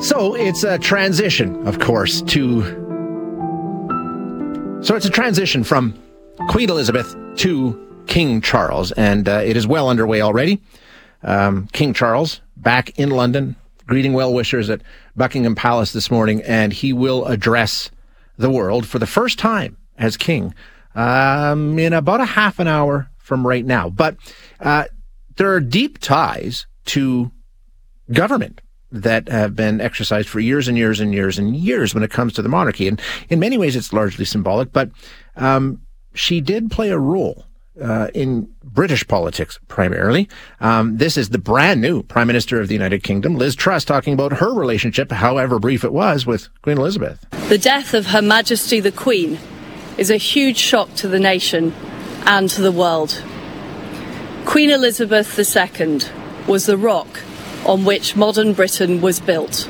So it's a transition, of course, to. So it's a transition from Queen Elizabeth to King Charles, and uh, it is well underway already. Um, King Charles back in London, greeting well wishers at Buckingham Palace this morning, and he will address the world for the first time as king um, in about a half an hour from right now. But uh, there are deep ties to government that have been exercised for years and years and years and years when it comes to the monarchy. And in many ways, it's largely symbolic, but um, she did play a role uh, in British politics primarily. Um, this is the brand new Prime Minister of the United Kingdom, Liz Truss, talking about her relationship, however brief it was, with Queen Elizabeth. The death of Her Majesty the Queen is a huge shock to the nation and to the world. Queen Elizabeth II was the rock on which modern Britain was built.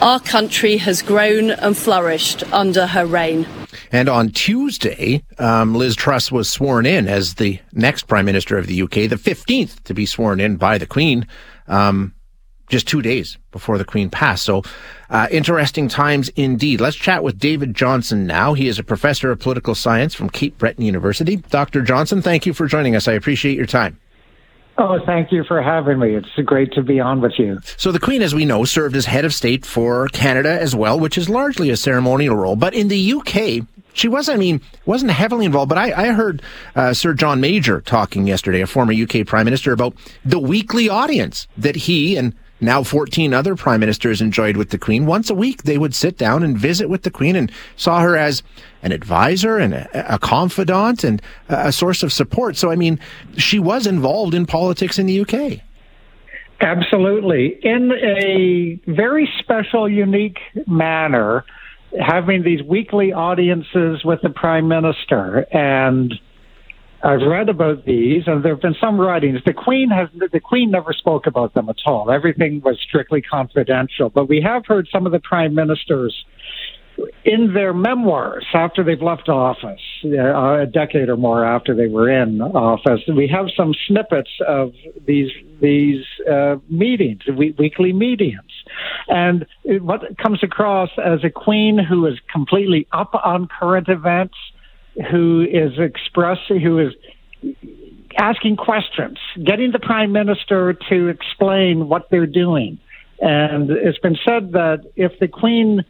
Our country has grown and flourished under her reign. And on Tuesday, um, Liz Truss was sworn in as the next Prime Minister of the UK, the 15th to be sworn in by the Queen, um, just two days before the Queen passed. So, uh, interesting times indeed. Let's chat with David Johnson now. He is a professor of political science from Cape Breton University. Dr. Johnson, thank you for joining us. I appreciate your time. Oh, thank you for having me. It's great to be on with you. So, the Queen, as we know, served as head of state for Canada as well, which is largely a ceremonial role. But in the UK, she wasn't, I mean, wasn't heavily involved, but I, I heard uh, Sir John Major talking yesterday, a former UK Prime Minister, about the weekly audience that he and now 14 other prime ministers enjoyed with the Queen. Once a week, they would sit down and visit with the Queen and saw her as an advisor and a, a confidant and a source of support. So, I mean, she was involved in politics in the UK. Absolutely. In a very special, unique manner, having these weekly audiences with the prime minister and I've read about these, and there have been some writings. The Queen has the Queen never spoke about them at all. Everything was strictly confidential. But we have heard some of the prime ministers in their memoirs after they've left office, uh, a decade or more after they were in office. We have some snippets of these these uh, meetings, weekly meetings, and what comes across as a queen who is completely up on current events who is expressing, who is asking questions, getting the prime minister to explain what they're doing. And it's been said that if the Queen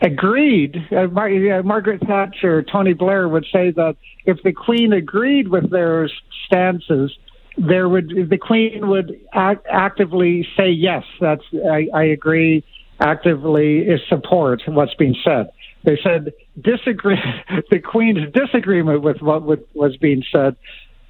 agreed, uh, Mar- uh, Margaret Thatcher, Tony Blair would say that if the Queen agreed with their stances, there would the Queen would act, actively say yes. That's I, I agree. Actively support what's being said. They said disagree. The Queen's disagreement with what was being said.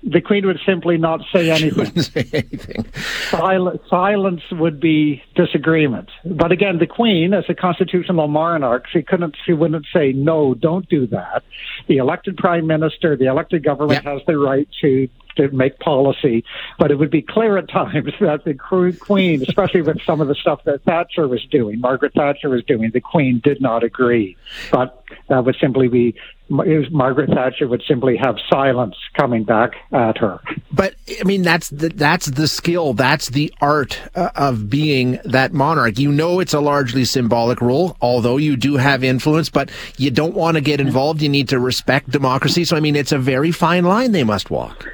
The Queen would simply not say anything. say anything. Sil- silence would be disagreement. But again, the Queen, as a constitutional monarch, she couldn't. She wouldn't say no. Don't do that. The elected prime minister, the elected government, has the right to to make policy, but it would be clear at times that the Queen, especially with some of the stuff that Thatcher was doing, Margaret Thatcher was doing, the Queen did not agree. But that would simply be Margaret Thatcher would simply have silence coming back at her. But I mean, that's the, that's the skill, that's the art uh, of being that monarch. You know, it's a largely symbolic role, although you do have influence, but you don't want to get involved. You need to respect democracy. So, I mean, it's a very fine line they must walk.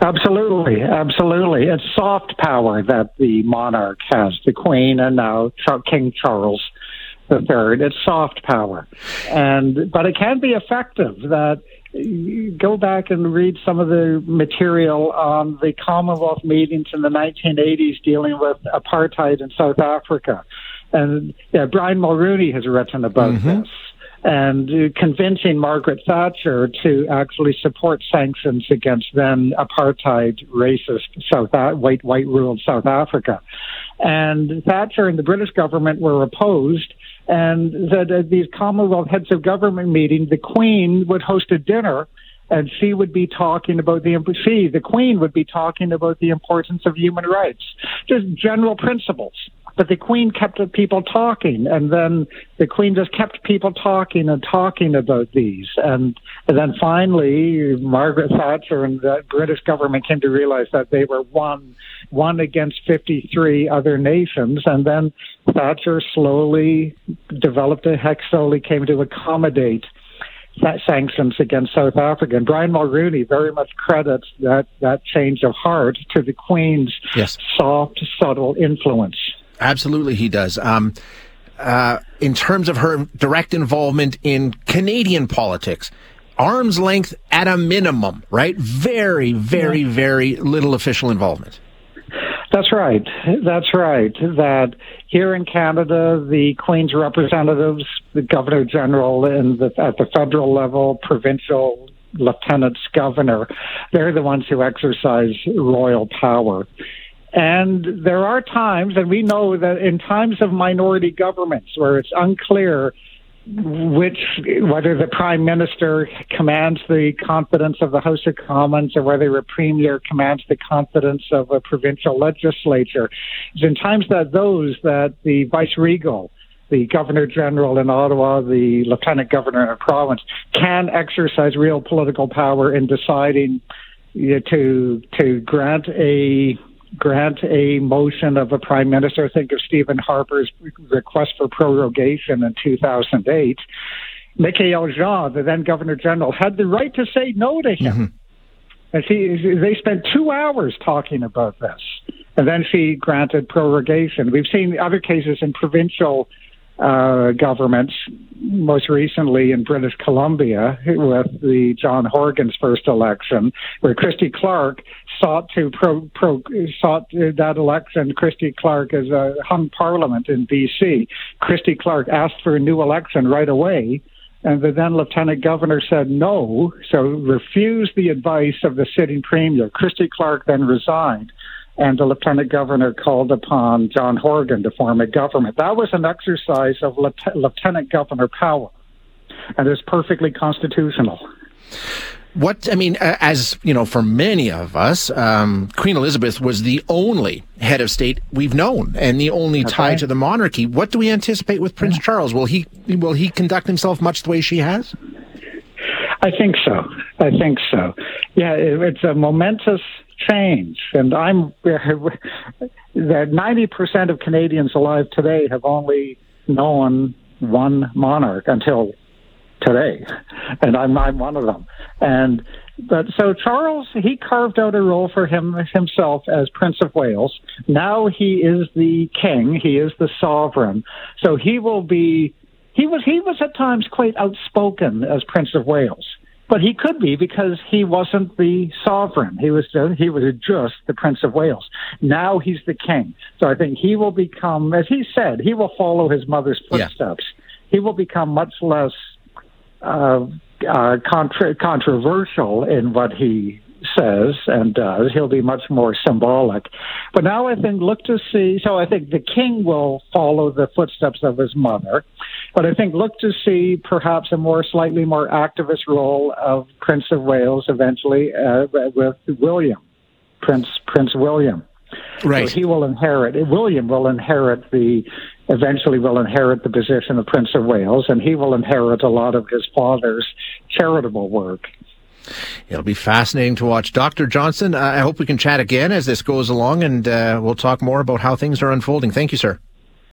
Absolutely, absolutely. It's soft power that the monarch has, the Queen, and now King Charles the third. It's soft power, and but it can be effective. That go back and read some of the material on the Commonwealth meetings in the 1980s dealing with apartheid in South Africa, and yeah, Brian Mulroney has written about mm-hmm. this and convincing Margaret Thatcher to actually support sanctions against then apartheid racist South white white ruled South Africa. And Thatcher and the British government were opposed. And that at these Commonwealth heads of government meetings, the Queen would host a dinner and she would be talking about the she, the Queen, would be talking about the importance of human rights, just general principles. But the Queen kept people talking, and then the Queen just kept people talking and talking about these, and, and then finally Margaret Thatcher and the British government came to realize that they were one one against 53 other nations, and then Thatcher slowly developed a hex slowly came to accommodate that sanctions against South Africa. And Brian Mulroney very much credits that, that change of heart to the Queen's yes. soft, subtle influence. Absolutely, he does. Um, uh, in terms of her direct involvement in Canadian politics, arm's length at a minimum, right? Very, very, very little official involvement. That's right. That's right. That here in Canada, the Queen's representatives, the Governor General, and the, at the federal level, provincial lieutenants governor, they're the ones who exercise royal power. And there are times, and we know that in times of minority governments where it's unclear which whether the prime minister commands the confidence of the House of Commons or whether a premier commands the confidence of a provincial legislature. It's in times that those that the vice regal the governor general in Ottawa, the lieutenant governor in a province, can exercise real political power in deciding to to grant a grant a motion of a prime minister. Think of Stephen Harper's request for prorogation in 2008. Michaëlle Jean, the then governor general, had the right to say no to him. Mm-hmm. And she, they spent two hours talking about this. And then she granted prorogation. We've seen other cases in provincial uh, governments, most recently in British Columbia with the John Horgan's first election, where Christy Clark sought to pro, pro sought that election. Christy Clark is a hung parliament in BC. Christy Clark asked for a new election right away. And the then lieutenant governor said no, so refused the advice of the sitting premier. Christy Clark then resigned and the lieutenant governor called upon John Horgan to form a government. That was an exercise of lieutenant governor power, and it's perfectly constitutional. What I mean, as you know, for many of us, um, Queen Elizabeth was the only head of state we've known, and the only okay. tie to the monarchy. What do we anticipate with Prince Charles? Will he will he conduct himself much the way she has? I think so. I think so. Yeah, it's a momentous change. And I'm that ninety percent of Canadians alive today have only known one monarch until today, and I'm I'm one of them. And but so Charles he carved out a role for him himself as Prince of Wales. Now he is the king. He is the sovereign. So he will be. He was he was at times quite outspoken as Prince of Wales. But he could be because he wasn't the sovereign. He was he was just the Prince of Wales. Now he's the king. So I think he will become, as he said, he will follow his mother's footsteps. Yeah. He will become much less uh, uh, contra- controversial in what he says and does. He'll be much more symbolic. But now I think look to see. So I think the king will follow the footsteps of his mother. But I think look to see perhaps a more slightly more activist role of Prince of Wales eventually uh, with William, Prince Prince William. Right. So he will inherit. William will inherit the eventually will inherit the position of Prince of Wales, and he will inherit a lot of his father's charitable work. It'll be fascinating to watch. Dr. Johnson, I hope we can chat again as this goes along, and uh, we'll talk more about how things are unfolding. Thank you, sir.